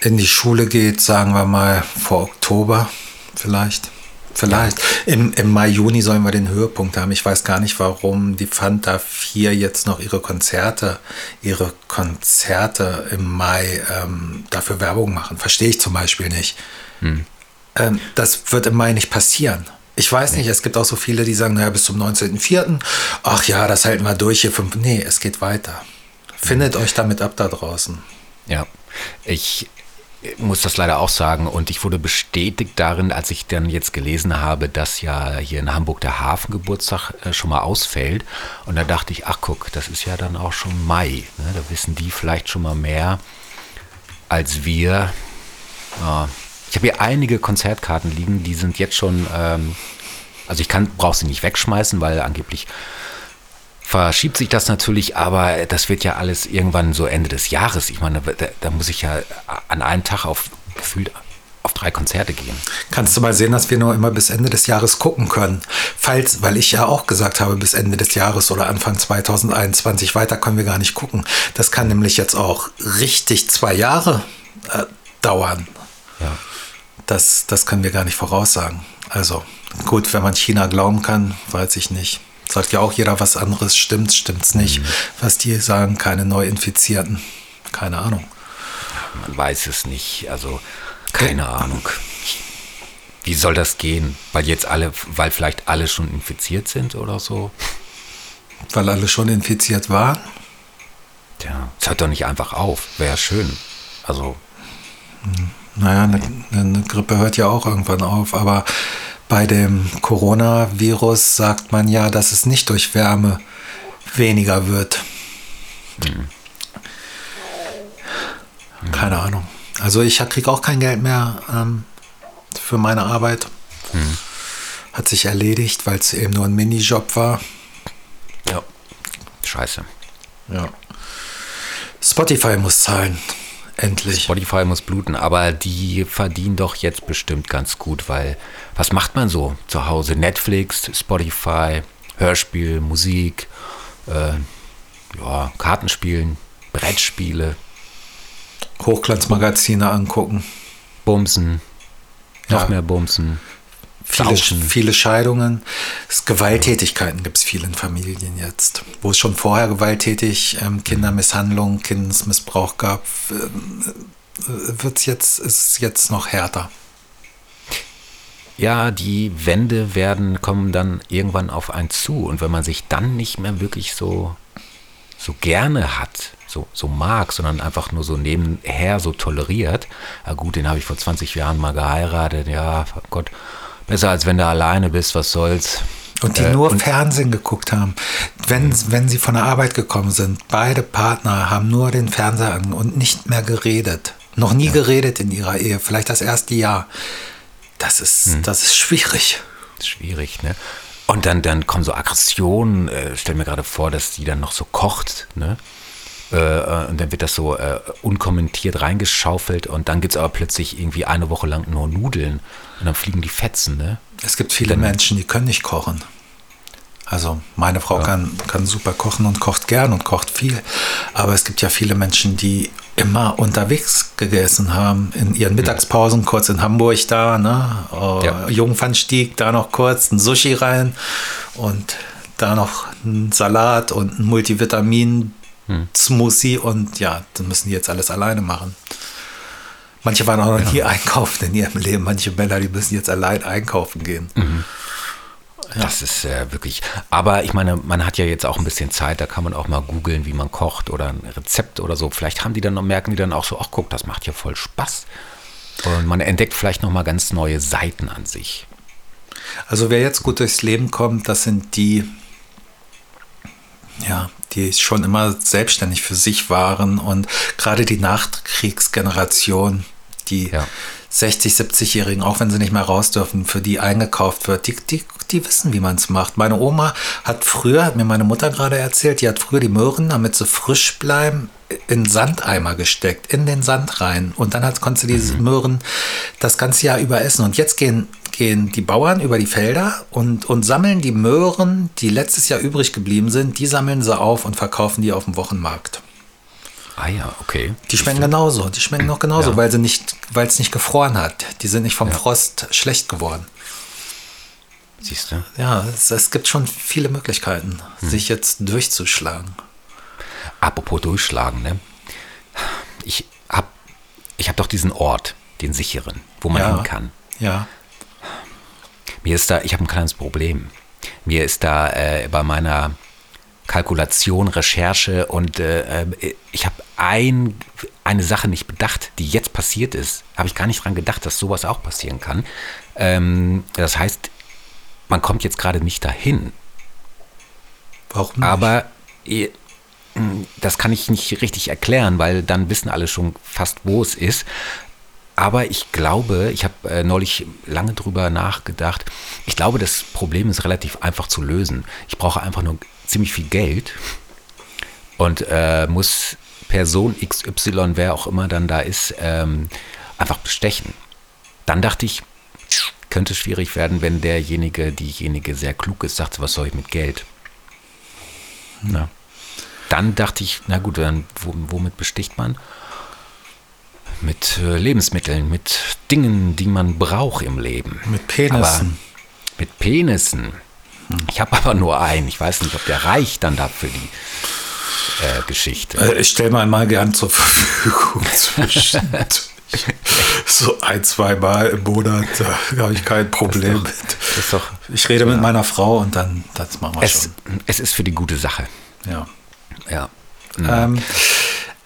in die Schule geht, sagen wir mal vor Oktober vielleicht. Vielleicht. Im, Im Mai, Juni sollen wir den Höhepunkt haben. Ich weiß gar nicht, warum die Fanta 4 jetzt noch ihre Konzerte, ihre Konzerte im Mai ähm, dafür Werbung machen. Verstehe ich zum Beispiel nicht. Hm. Ähm, das wird im Mai nicht passieren. Ich weiß nicht, es gibt auch so viele, die sagen, naja, bis zum 19.04. Ach ja, das halten wir durch hier. Fünf. Nee, es geht weiter. Findet hm. euch damit ab da draußen. Ja, ich muss das leider auch sagen. Und ich wurde bestätigt darin, als ich dann jetzt gelesen habe, dass ja hier in Hamburg der Hafengeburtstag äh, schon mal ausfällt. Und da dachte ich, ach guck, das ist ja dann auch schon Mai. Ne? Da wissen die vielleicht schon mal mehr als wir. Ich habe hier einige Konzertkarten liegen, die sind jetzt schon, ähm, also ich kann, brauche sie nicht wegschmeißen, weil angeblich verschiebt sich das natürlich, aber das wird ja alles irgendwann so Ende des Jahres. Ich meine, da, da muss ich ja an einem Tag auf gefühlt auf drei Konzerte gehen. Kannst du mal sehen, dass wir nur immer bis Ende des Jahres gucken können. Falls, weil ich ja auch gesagt habe, bis Ende des Jahres oder Anfang 2021 weiter können wir gar nicht gucken. Das kann nämlich jetzt auch richtig zwei Jahre äh, dauern. Ja. Das, das können wir gar nicht voraussagen. Also gut, wenn man China glauben kann, weiß ich nicht. Sagt ja auch jeder was anderes. Stimmt, stimmt's nicht. Mhm. Was die sagen, keine Neuinfizierten. Keine Ahnung. Man weiß es nicht. Also, keine ja. Ahnung. Wie soll das gehen? Weil jetzt alle, weil vielleicht alle schon infiziert sind oder so? Weil alle schon infiziert waren? Tja, es hört doch nicht einfach auf. Wäre schön. Also. Hm. Naja, eine, eine Grippe hört ja auch irgendwann auf, aber bei dem Coronavirus sagt man ja, dass es nicht durch Wärme weniger wird. Mhm. Keine Ahnung. Also ich kriege auch kein Geld mehr ähm, für meine Arbeit. Mhm. Hat sich erledigt, weil es eben nur ein Minijob war. Ja. Scheiße. Ja. Spotify muss zahlen. Endlich. Spotify muss bluten, aber die verdienen doch jetzt bestimmt ganz gut, weil was macht man so zu Hause? Netflix, Spotify, Hörspiel, Musik, äh, ja, Kartenspielen, Brettspiele. Hochglanzmagazine angucken. Bumsen, noch Ja. mehr Bumsen. Viele, viele Scheidungen. Gewalttätigkeiten gibt es viel in Familien jetzt. Wo es schon vorher gewalttätig ähm, Kindermisshandlung, Kindesmissbrauch gab, äh, wird's jetzt, ist es jetzt noch härter. Ja, die Wände werden, kommen dann irgendwann auf einen zu. Und wenn man sich dann nicht mehr wirklich so, so gerne hat, so, so mag, sondern einfach nur so nebenher so toleriert, ja gut, den habe ich vor 20 Jahren mal geheiratet, ja, Gott, besser als wenn du alleine bist, was soll's. Und die Äh, nur Fernsehen geguckt haben. Wenn, wenn sie von der Arbeit gekommen sind, beide Partner haben nur den Fernseher an und nicht mehr geredet. Noch nie geredet in ihrer Ehe, vielleicht das erste Jahr. Das ist, Hm. das ist schwierig. Schwierig, ne? Und dann, dann kommen so Aggressionen, äh, stell mir gerade vor, dass die dann noch so kocht, ne? Äh, und dann wird das so äh, unkommentiert reingeschaufelt und dann gibt es aber plötzlich irgendwie eine Woche lang nur Nudeln und dann fliegen die Fetzen, ne? Es gibt viele Menschen, die können nicht kochen. Also meine Frau kann, kann super kochen und kocht gern und kocht viel. Aber es gibt ja viele Menschen, die immer unterwegs gegessen haben, in ihren Mittagspausen, kurz in Hamburg da, ne? Äh, Ja. Jungfernstieg, da noch kurz ein Sushi rein und da noch ein Salat und ein Multivitamin-Smoothie und ja, dann müssen die jetzt alles alleine machen. Manche waren auch noch nie einkaufen in ihrem Leben. Manche Männer, die müssen jetzt allein einkaufen gehen. Das ist äh, wirklich. Aber ich meine, man hat ja jetzt auch ein bisschen Zeit, da kann man auch mal googeln, wie man kocht oder ein Rezept oder so. Vielleicht haben die dann noch, merken die dann auch so, ach guck, das macht ja voll Spaß. Und man entdeckt vielleicht noch mal ganz neue Seiten an sich. Also wer jetzt gut durchs Leben kommt, das sind die, ja, die schon immer selbstständig für sich waren und gerade die Nachkriegsgeneration, die Ja. 60, 70-Jährigen, auch wenn sie nicht mehr raus dürfen, für die eingekauft wird, die, die, die wissen, wie man es macht. Meine Oma hat früher, hat mir meine Mutter gerade erzählt, die hat früher die Möhren, damit sie frisch bleiben, in Sandeimer gesteckt, in den Sand rein. Und dann hat, konnte sie diese Möhren das ganze Jahr über essen. Und jetzt gehen, gehen die Bauern über die Felder und, und sammeln die Möhren, die letztes Jahr übrig geblieben sind, die sammeln sie auf und verkaufen die auf dem Wochenmarkt. Ah ja, okay. Die schmecken genauso, die schmecken noch genauso, weil sie nicht, weil es nicht gefroren hat. Die sind nicht vom Frost schlecht geworden. Siehst du? Ja, es, es gibt schon viele Möglichkeiten, sich jetzt durchzuschlagen. Apropos durchschlagen, ne? Ich hab, ich hab doch diesen Ort, den sicheren, wo man Ja. hin kann. Ja. Mir ist da, ich habe ein kleines Problem. Mir ist da äh, bei meiner Kalkulation, Recherche und äh, äh, ich habe ein, eine Sache nicht bedacht, die jetzt passiert ist. Habe ich gar nicht dran gedacht, dass sowas auch passieren kann. Ähm, das heißt, man kommt jetzt gerade nicht dahin. Warum nicht? Aber mh, das kann ich nicht richtig erklären, weil dann wissen alle schon fast, wo es ist. Aber ich glaube, ich habe äh, neulich lange drüber nachgedacht. Ich glaube, das Problem ist relativ einfach zu lösen. Ich brauche einfach nur ziemlich viel Geld und äh, muss Person XY, wer auch immer dann da ist, ähm, einfach bestechen. Dann dachte ich, könnte schwierig werden, wenn derjenige, diejenige sehr klug ist, sagt, was soll ich mit Geld? Na. Dann dachte ich, na gut, dann wo- womit besticht man? Mit äh, Lebensmitteln, mit Dingen, die man braucht im Leben. Mit Penissen. Aber mit Penissen. Ich habe aber nur einen. Ich weiß nicht, ob der reicht dann da für die äh, Geschichte. Äh, Ich stelle mal mal gern zur Verfügung so ein, zwei Mal im Monat. Da habe ich kein Problem mit. Das ist doch, Ich rede mit meiner Frau und dann, das machen wir es, schon. es ist für die gute Sache. Ja. Ja. Ähm,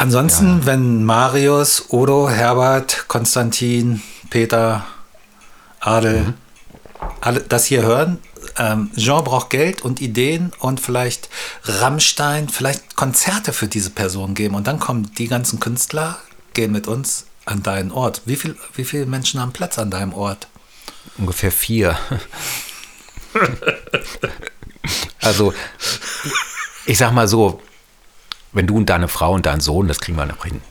ansonsten, wenn Marius, Odo, Herbert, Konstantin, Peter, Adel alle das hier hören, ähm, Jean braucht Geld und Ideen und vielleicht Rammstein, vielleicht Konzerte für diese Person geben und dann kommen die ganzen Künstler, gehen mit uns an deinen Ort. Wie, viel, wie viele Menschen haben Platz an deinem Ort? Ungefähr vier. also, ich sag mal so, wenn du und deine Frau und dein Sohn, das kriegen wir noch hin.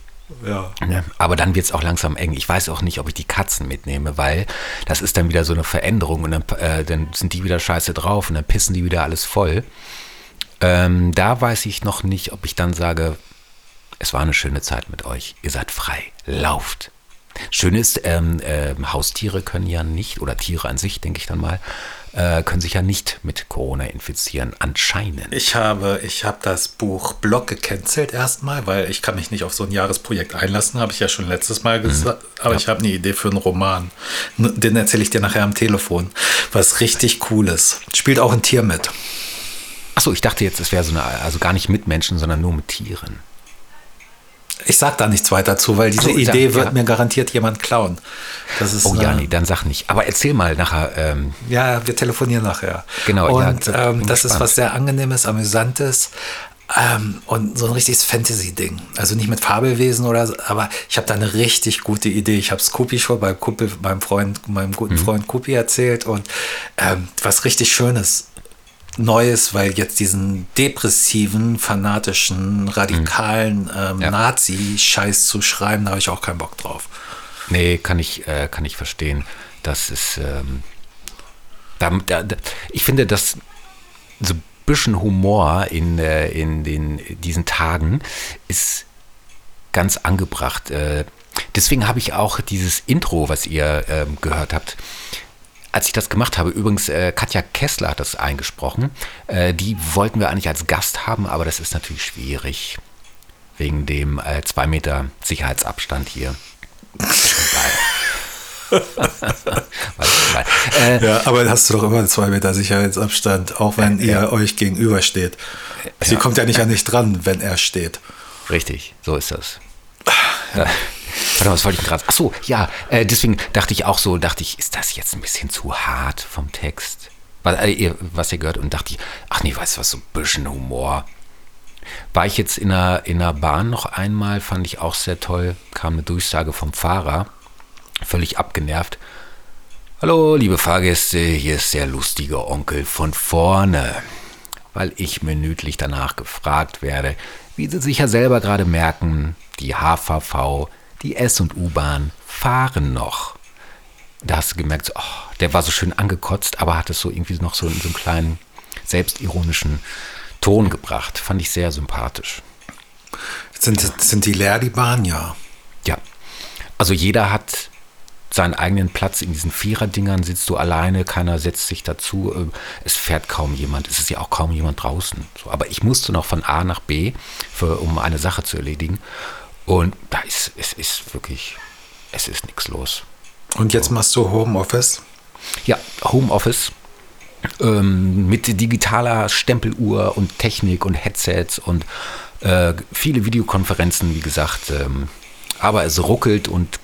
Ja. Ne? Aber dann wird es auch langsam eng. Ich weiß auch nicht, ob ich die Katzen mitnehme, weil das ist dann wieder so eine Veränderung und dann, äh, dann sind die wieder scheiße drauf und dann pissen die wieder alles voll. Ähm, da weiß ich noch nicht, ob ich dann sage, es war eine schöne Zeit mit euch. Ihr seid frei. Lauft. Schön ist, ähm, äh, Haustiere können ja nicht, oder Tiere an sich, denke ich dann mal, äh, können sich ja nicht mit Corona infizieren, anscheinend. Ich habe, ich habe das Buch Blog gecancelt erstmal, weil ich kann mich nicht auf so ein Jahresprojekt einlassen, habe ich ja schon letztes Mal gesagt. Mhm. Aber ja. ich habe eine Idee für einen Roman. Den erzähle ich dir nachher am Telefon. Was richtig cooles. Spielt auch ein Tier mit. Achso, ich dachte jetzt, es wäre so eine, also gar nicht mit Menschen, sondern nur mit Tieren. Ich sag da nichts weiter zu, weil diese so, Idee sag, wird ja. mir garantiert jemand klauen. Das ist, oh ja, nee, dann sag nicht. Aber erzähl mal nachher. Ähm, ja, wir telefonieren nachher. Genau. Und ja, ähm, das ist was sehr angenehmes, amüsantes. Ähm, und so ein richtiges Fantasy-Ding. Also nicht mit Fabelwesen oder so, aber ich habe da eine richtig gute Idee. Ich habe Scoopy schon beim Kumpel, meinem Freund, meinem guten mhm. Freund Kupi erzählt und ähm, was richtig Schönes. Neues, weil jetzt diesen depressiven, fanatischen, radikalen ähm, ja. Nazi-Scheiß zu schreiben, da habe ich auch keinen Bock drauf. Nee, kann ich, äh, kann ich verstehen. Das ist, ähm, da, da, ich finde, dass so ein bisschen Humor in, äh, in den, diesen Tagen ist ganz angebracht. Äh, deswegen habe ich auch dieses Intro, was ihr ähm, gehört habt, als ich das gemacht habe, übrigens, äh, Katja Kessler hat das eingesprochen. Äh, die wollten wir eigentlich als Gast haben, aber das ist natürlich schwierig. Wegen dem äh, zwei Meter Sicherheitsabstand hier. äh, ja, aber hast du doch immer zwei Meter Sicherheitsabstand, auch wenn äh, ihr ja. euch gegenübersteht. Sie ja. kommt ja nicht an dich dran, wenn er steht. Richtig, so ist das. Ja. Warte, was wollte ich gerade? Ach so, ja, äh, deswegen dachte ich auch so, dachte ich, ist das jetzt ein bisschen zu hart vom Text? Was, äh, was ihr gehört und dachte ich, ach nee, weißt du was, so ein bisschen Humor. War ich jetzt in der, in der Bahn noch einmal, fand ich auch sehr toll, kam eine Durchsage vom Fahrer, völlig abgenervt. Hallo, liebe Fahrgäste, hier ist der lustige Onkel von vorne. Weil ich minütlich danach gefragt werde, wie Sie sich ja selber gerade merken, die HVV die S- und U-Bahn fahren noch. Da hast du gemerkt, so, oh, der war so schön angekotzt, aber hat es so irgendwie noch so in so einen kleinen selbstironischen Ton gebracht. Fand ich sehr sympathisch. Sind, sind die leer, die Bahn? Ja. Ja. Also jeder hat seinen eigenen Platz in diesen Viererdingern, sitzt du alleine, keiner setzt sich dazu, äh, es fährt kaum jemand, es ist ja auch kaum jemand draußen. Aber ich musste noch von A nach B, für, um eine Sache zu erledigen. Und da ist, es ist wirklich, es ist nichts los. Und jetzt machst du Homeoffice? Ja, Homeoffice. Ähm, mit digitaler Stempeluhr und Technik und Headsets und äh, viele Videokonferenzen, wie gesagt. Ähm, aber es ruckelt und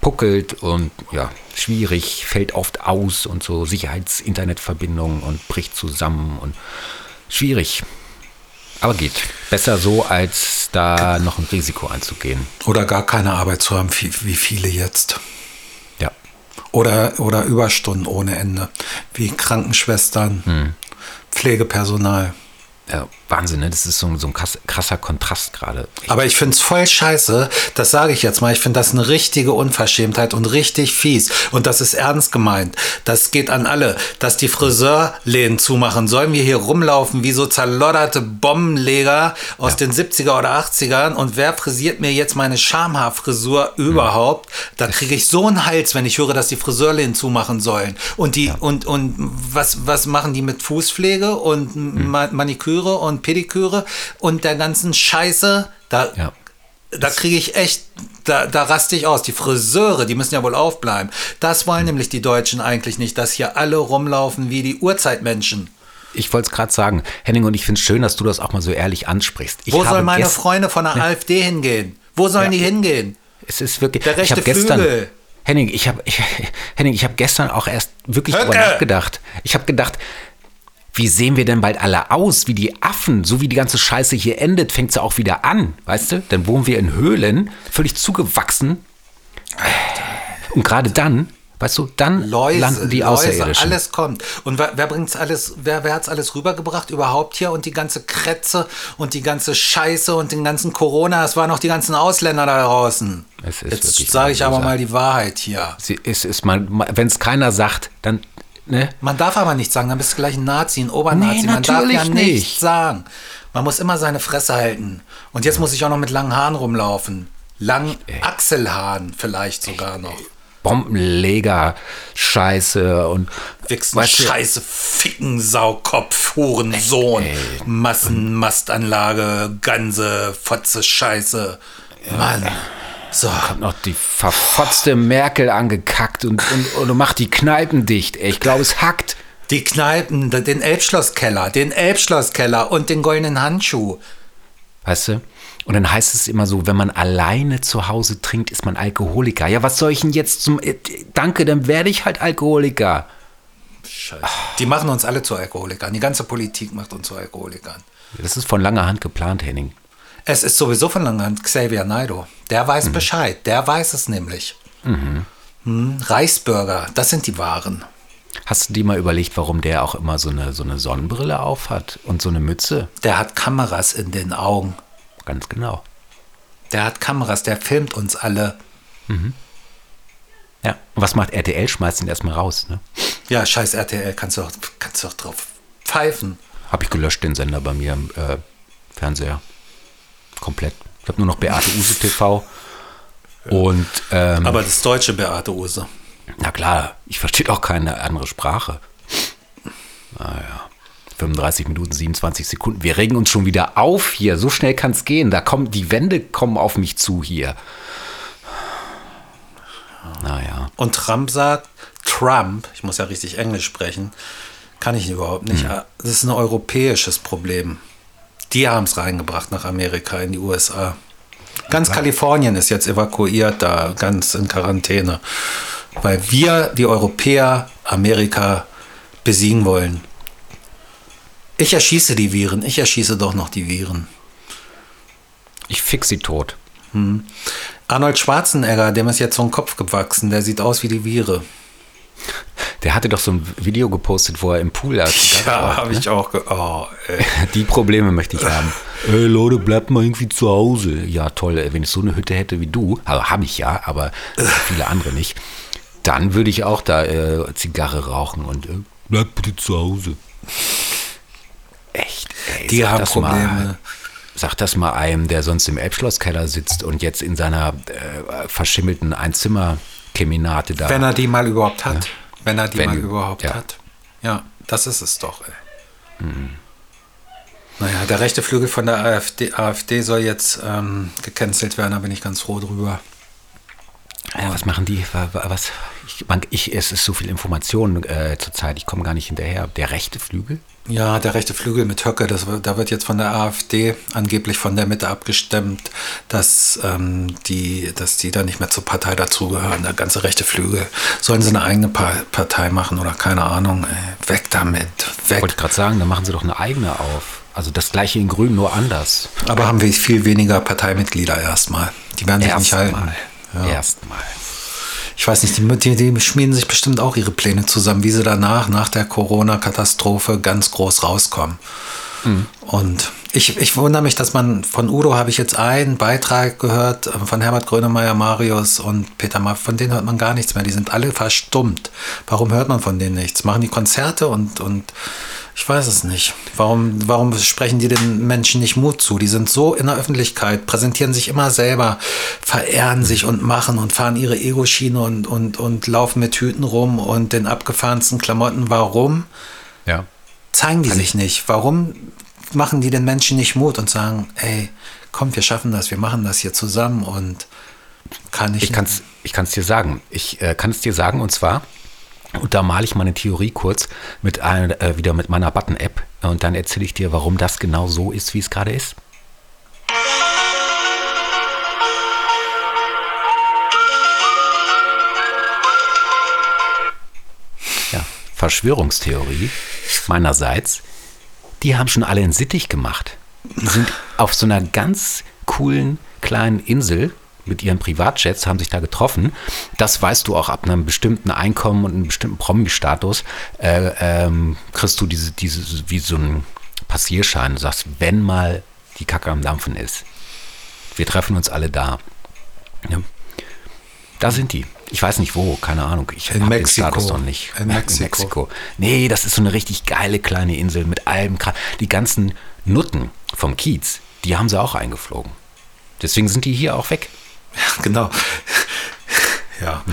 puckelt und ja, schwierig, fällt oft aus und so Sicherheits-Internetverbindungen und bricht zusammen und schwierig. Aber geht. Besser so, als da noch ein Risiko einzugehen. Oder gar keine Arbeit zu haben, wie viele jetzt. Ja. Oder, oder Überstunden ohne Ende. Wie Krankenschwestern, hm. Pflegepersonal. Ja, Wahnsinn, ne? Das ist so, so ein krasser Kontrast gerade. Aber ich finde es voll scheiße, das sage ich jetzt mal, ich finde das eine richtige Unverschämtheit und richtig fies. Und das ist ernst gemeint. Das geht an alle. Dass die Friseurläden zumachen, sollen wir hier rumlaufen wie so zerlodderte Bombenleger aus ja. den 70er oder 80ern und wer frisiert mir jetzt meine Schamhaarfrisur überhaupt? Mhm. Da kriege ich so einen Hals, wenn ich höre, dass die Friseurläden zumachen sollen. Und die, ja. und, und was, was machen die mit Fußpflege und mhm. Maniküre und Pediküre und der ganzen Scheiße, da, ja. da kriege ich echt, da, da raste ich aus. Die Friseure, die müssen ja wohl aufbleiben. Das wollen mhm. nämlich die Deutschen eigentlich nicht, dass hier alle rumlaufen wie die Urzeitmenschen. Ich wollte es gerade sagen, Henning, und ich finde es schön, dass du das auch mal so ehrlich ansprichst. Ich Wo sollen meine Freunde von der ne? AfD hingehen? Wo sollen ja. die hingehen? Es ist wirklich. Der rechte ich gestern, Flügel. Henning, ich habe ich, Henning, ich habe gestern auch erst wirklich Höcke. darüber nachgedacht. Ich habe gedacht, wie sehen wir denn bald alle aus? Wie die Affen, so wie die ganze Scheiße hier endet, fängt sie auch wieder an, weißt du? Dann wohnen wir in Höhlen, völlig zugewachsen. Und gerade dann, weißt du, dann Läuse, landen die Außerirdischen. alles kommt. Und wer, wer bringt's alles, wer, wer hat's alles rübergebracht überhaupt hier? Und die ganze Kretze und die ganze Scheiße und den ganzen Corona, es waren noch die ganzen Ausländer da draußen. Jetzt sage ich aber mal die Wahrheit hier. Es ist wenn es keiner sagt, dann Ne? Man darf aber nicht sagen, dann bist du gleich ein Nazi, ein Obernazi. Nee, Man darf ja nicht. nichts sagen. Man muss immer seine Fresse halten. Und jetzt muss ich auch noch mit langen Haaren rumlaufen. Lang Achselhahn vielleicht sogar noch. Bombenleger, Scheiße und Wichsen, Scheiße, Ficken, Saukopf, Hurensohn, Ey. Massenmastanlage, Ganze, Fotze, Scheiße. Mann. So. noch die verfotzte Merkel angekackt und, und, und macht die Kneipen dicht. Ey, Ich glaube, es hackt. Die Kneipen, den Elbschlosskeller, den Elbschlosskeller und den goldenen Handschuh. Weißt du? Und dann heißt es immer so, wenn man alleine zu Hause trinkt, ist man Alkoholiker. Ja, was soll ich denn jetzt zum. äh, Danke, dann werde ich halt Alkoholiker. Scheiße. Die machen uns alle zu Alkoholikern. Die ganze Politik macht uns zu Alkoholikern. Das ist von langer Hand geplant, Henning. Es ist sowieso von langer Xavier Naidoo. Der weiß Bescheid. Der weiß es nämlich. Hm, Reichsbürger, das sind die Wahren. Hast du dir mal überlegt, warum der auch immer so eine, so eine Sonnenbrille aufhat und so eine Mütze? Der hat Kameras in den Augen. Ganz genau. Der hat Kameras, der filmt uns alle. Ja. Und was macht RTL? Schmeißt ihn erstmal raus, ne? Ja, scheiß RTL, kannst du doch, kannst du doch drauf pfeifen. Habe ich gelöscht, den Sender bei mir im äh, Fernseher. Komplett. Ich habe nur noch Beate Use TV. Und, ähm, Aber das deutsche Beate Use. na klar, ich verstehe auch keine andere Sprache. Naja. 35 Minuten, 27 Sekunden. Wir regen uns schon wieder auf hier. So schnell kann es gehen. Da kommen, die Wände kommen auf mich zu hier. Naja. Und Trump sagt, Trump, ich muss ja richtig Englisch sprechen, kann ich überhaupt nicht. Das ist ein europäisches Problem. Die haben es reingebracht nach Amerika, in die USA. Ganz Kalifornien ist jetzt evakuiert, da ganz in Quarantäne. Weil wir, die Europäer, Amerika besiegen wollen. Ich erschieße die Viren, ich erschieße doch noch die Viren. Ich fix sie tot. Arnold Schwarzenegger, dem ist jetzt so ein Kopf gewachsen, der sieht aus wie die Viren. Der hatte doch so ein Video gepostet, wo er im Pool hat. Ja, habe ich auch. Oh. Die Probleme möchte ich haben. Ey Leute, bleibt mal irgendwie zu Hause. Ja, toll, ey, wenn ich so eine Hütte hätte wie du, also habe ich ja, aber viele andere nicht, dann würde ich auch da äh, Zigarre rauchen und äh, bleibt bitte zu Hause. Echt, ey, Die sag haben das Probleme. Mal, sag das mal einem, der sonst im Elbschlosskeller sitzt und jetzt in seiner äh, verschimmelten Einzimmer-Keminate da. Wenn er die mal überhaupt hat. Wenn er die Wenn mal überhaupt ja. hat. Ja, das ist es doch, ey. Naja, der rechte Flügel von der AfD, AfD soll jetzt ähm, gecancelt werden, da bin ich ganz froh drüber. Ja, was machen die? Wa- wa- Was? Ich, man, ich, es ist so viel Information äh, zurzeit, ich komme gar nicht hinterher. Der rechte Flügel? Ja, der rechte Flügel mit Höcke, das, da wird jetzt von der AfD angeblich von der Mitte abgestimmt, dass, ähm, die, dass die da nicht mehr zur Partei dazugehören. Der ganze rechte Flügel. Sollen sie eine eigene pa Partei machen oder keine Ahnung? Ey, weg damit. Weg. Wollte ich gerade sagen, dann machen sie doch eine eigene auf. Also das gleiche in Grün, nur anders. Aber haben wir viel weniger Parteimitglieder erstmal. Die werden sich nicht halten. Erstmal. Ja. Erstmal. Ich weiß nicht, die, die, die schmieden sich bestimmt auch ihre Pläne zusammen, wie sie danach, nach der Corona-Katastrophe, ganz groß rauskommen. Und ich, ich wundere mich, dass man von Udo habe ich jetzt einen Beitrag gehört, äh, von Herbert Grönemeyer, Marius und Peter Maff, von denen hört man gar nichts mehr. Die sind alle verstummt. Warum hört man von denen nichts? Machen die Konzerte und, und ich weiß es nicht. Warum, warum sprechen die den Menschen nicht Mut zu? Die sind so in der Öffentlichkeit, präsentieren sich immer selber, verehren sich und machen und fahren ihre Ego-Schiene und, und, und laufen mit Hüten rum und den abgefahrensten Klamotten. Warum? Ja. zeigen die sich nicht? Warum machen die den Menschen nicht Mut und sagen, ey, komm, wir schaffen das, wir machen das hier zusammen und kann ich. Ich kann es ich kann's dir sagen. Ich äh, kann es dir sagen und zwar, und da male ich meine Theorie kurz mit einer, äh, wieder mit meiner Button-App und dann erzähle ich dir, warum das genau so ist, wie es gerade ist. Ja, Verschwörungstheorie meinerseits, die haben schon alle in Sittich gemacht. Die sind auf so einer ganz coolen kleinen Insel mit ihren Privatjets, haben sich da getroffen. Das weißt du auch ab einem bestimmten Einkommen und einem bestimmten Promi-Status, äh, ähm, kriegst du diese, diese, wie so einen Passierschein. Du sagst, wenn mal die Kacke am Dampfen ist, wir treffen uns alle da. Ja. Da sind die. Ich weiß nicht wo, keine Ahnung. Ich In hab den Mexiko. Status noch nicht. In Mexiko. Nee, das ist so eine richtig geile kleine Insel mit allem. Die ganzen Nutten vom Kiez, die haben sie auch eingeflogen. Deswegen sind die hier auch weg. Ja, genau. Ja,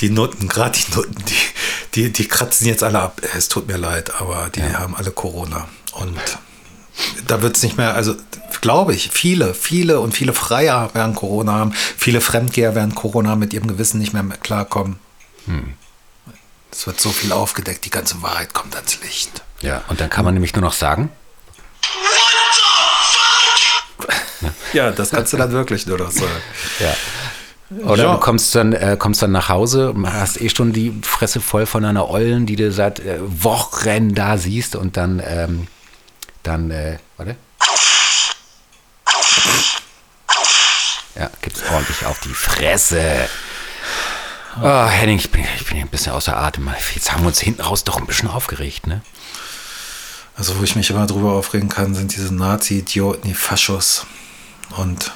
die Nutten, gerade die Nutten, die, die, die kratzen jetzt alle ab. Es tut mir leid, aber die ja. haben alle Corona. Und da wird es nicht mehr, also glaube ich, viele, viele und viele Freier werden Corona haben. Viele Fremdgeher werden Corona mit ihrem Gewissen nicht mehr klarkommen. Hm. Es wird so viel aufgedeckt, die ganze Wahrheit kommt ans Licht. Ja, und dann kann man nämlich nur noch sagen. Ja, das kannst du dann wirklich nur noch sagen. Ja. Oder ja. du kommst dann, äh, kommst dann nach Hause, hast eh schon die Fresse voll von einer Eulen, die du seit äh, Wochen da siehst und dann, ähm, dann, äh, warte. Ja, gibt's ordentlich auf die Fresse. Oh, Henning, ich bin, ich bin ein bisschen außer Atem. Jetzt haben wir uns hinten raus doch ein bisschen aufgeregt, ne? Also, wo ich mich immer drüber aufregen kann, sind diese Nazi-Idioten, die Faschos. Und.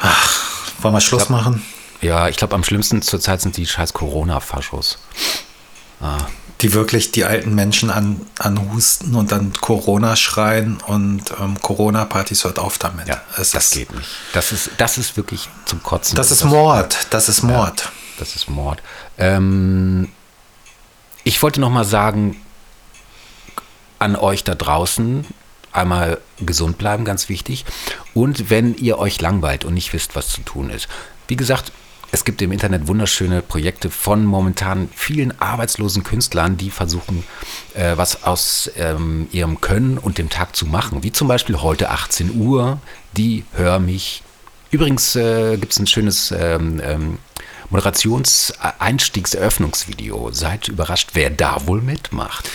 Ach, wollen wir Schluss glaub, machen? Ja, ich glaube, am schlimmsten zurzeit sind die scheiß Corona-Faschos. Ah. Die wirklich die alten Menschen an, anhusten und dann Corona schreien und ähm, Corona-Partys hört auf damit. Ja, es das geht nicht. Das ist, das ist wirklich zum Kotzen. Das ist Mord. Das ist Mord. Ja, das ist Mord. Ähm, ich wollte noch mal sagen an euch da draußen, einmal gesund bleiben, ganz wichtig. Und wenn ihr euch langweilt und nicht wisst, was zu tun ist. Wie gesagt, es gibt im Internet wunderschöne Projekte von momentan vielen arbeitslosen Künstlern, die versuchen, äh, was aus ähm, ihrem Können und dem Tag zu machen. Wie zum Beispiel heute 18 Uhr, die Hör mich. Übrigens äh, gibt es ein schönes ähm, ähm, Moderations-Einstiegseröffnungsvideo. Seid überrascht, wer da wohl mitmacht.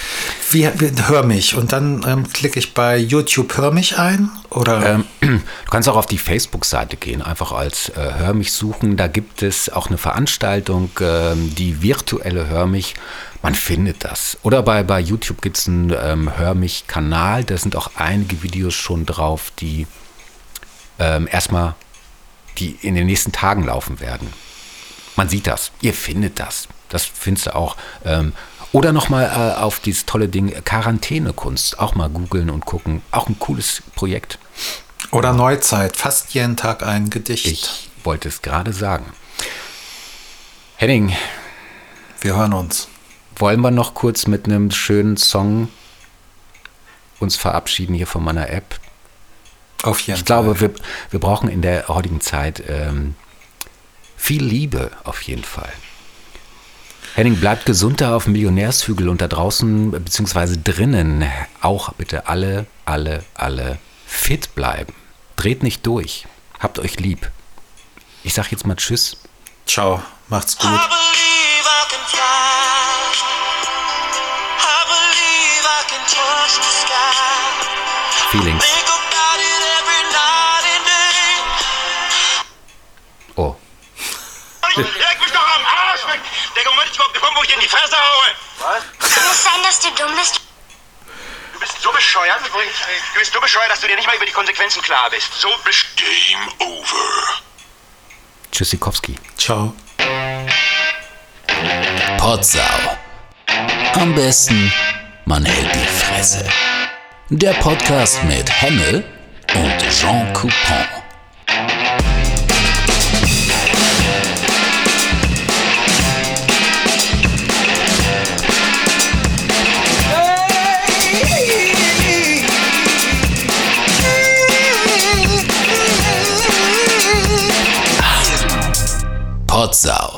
Wie, hör mich und dann ähm, klicke ich bei YouTube Hör mich ein oder? Ähm, du kannst auch auf die Facebook-Seite gehen, einfach als äh, Hör mich suchen. Da gibt es auch eine Veranstaltung, äh, die virtuelle Hör mich. Man findet das. Oder bei, bei YouTube gibt es einen ähm, Hör mich-Kanal. Da sind auch einige Videos schon drauf, die ähm, erstmal die in den nächsten Tagen laufen werden. Man sieht das, ihr findet das. Das findest du auch. Ähm, oder nochmal äh, auf dieses tolle Ding Quarantänekunst. Auch mal googeln und gucken. Auch ein cooles Projekt. Oder Neuzeit. Fast jeden Tag ein Gedicht. Ich wollte es gerade sagen. Henning. Wir hören uns. Wollen wir noch kurz mit einem schönen Song uns verabschieden hier von meiner App? Auf jeden ich Fall. Ich glaube, wir, wir brauchen in der heutigen Zeit ähm, viel Liebe auf jeden Fall. Henning, bleibt gesund da auf dem Millionärshügel und da draußen, beziehungsweise drinnen, auch bitte alle, alle, alle fit bleiben. Dreht nicht durch. Habt euch lieb. Ich sag jetzt mal Tschüss. Ciao, macht's gut. Feelings. Leg mich doch am Arsch weg! Der Moment ist überhaupt gekommen, wo ich dir in die Fresse haue! Was? Kann es sein, dass du dumm bist? Du bist so bescheuert, du bist so bescheuert, dass du dir nicht mal über die Konsequenzen klar bist. So bist Game over. Tschüssikowski. Ciao. Potsau. Am besten, man hält die Fresse. Der Podcast mit Hemmel und Jean Coupon. Potsau.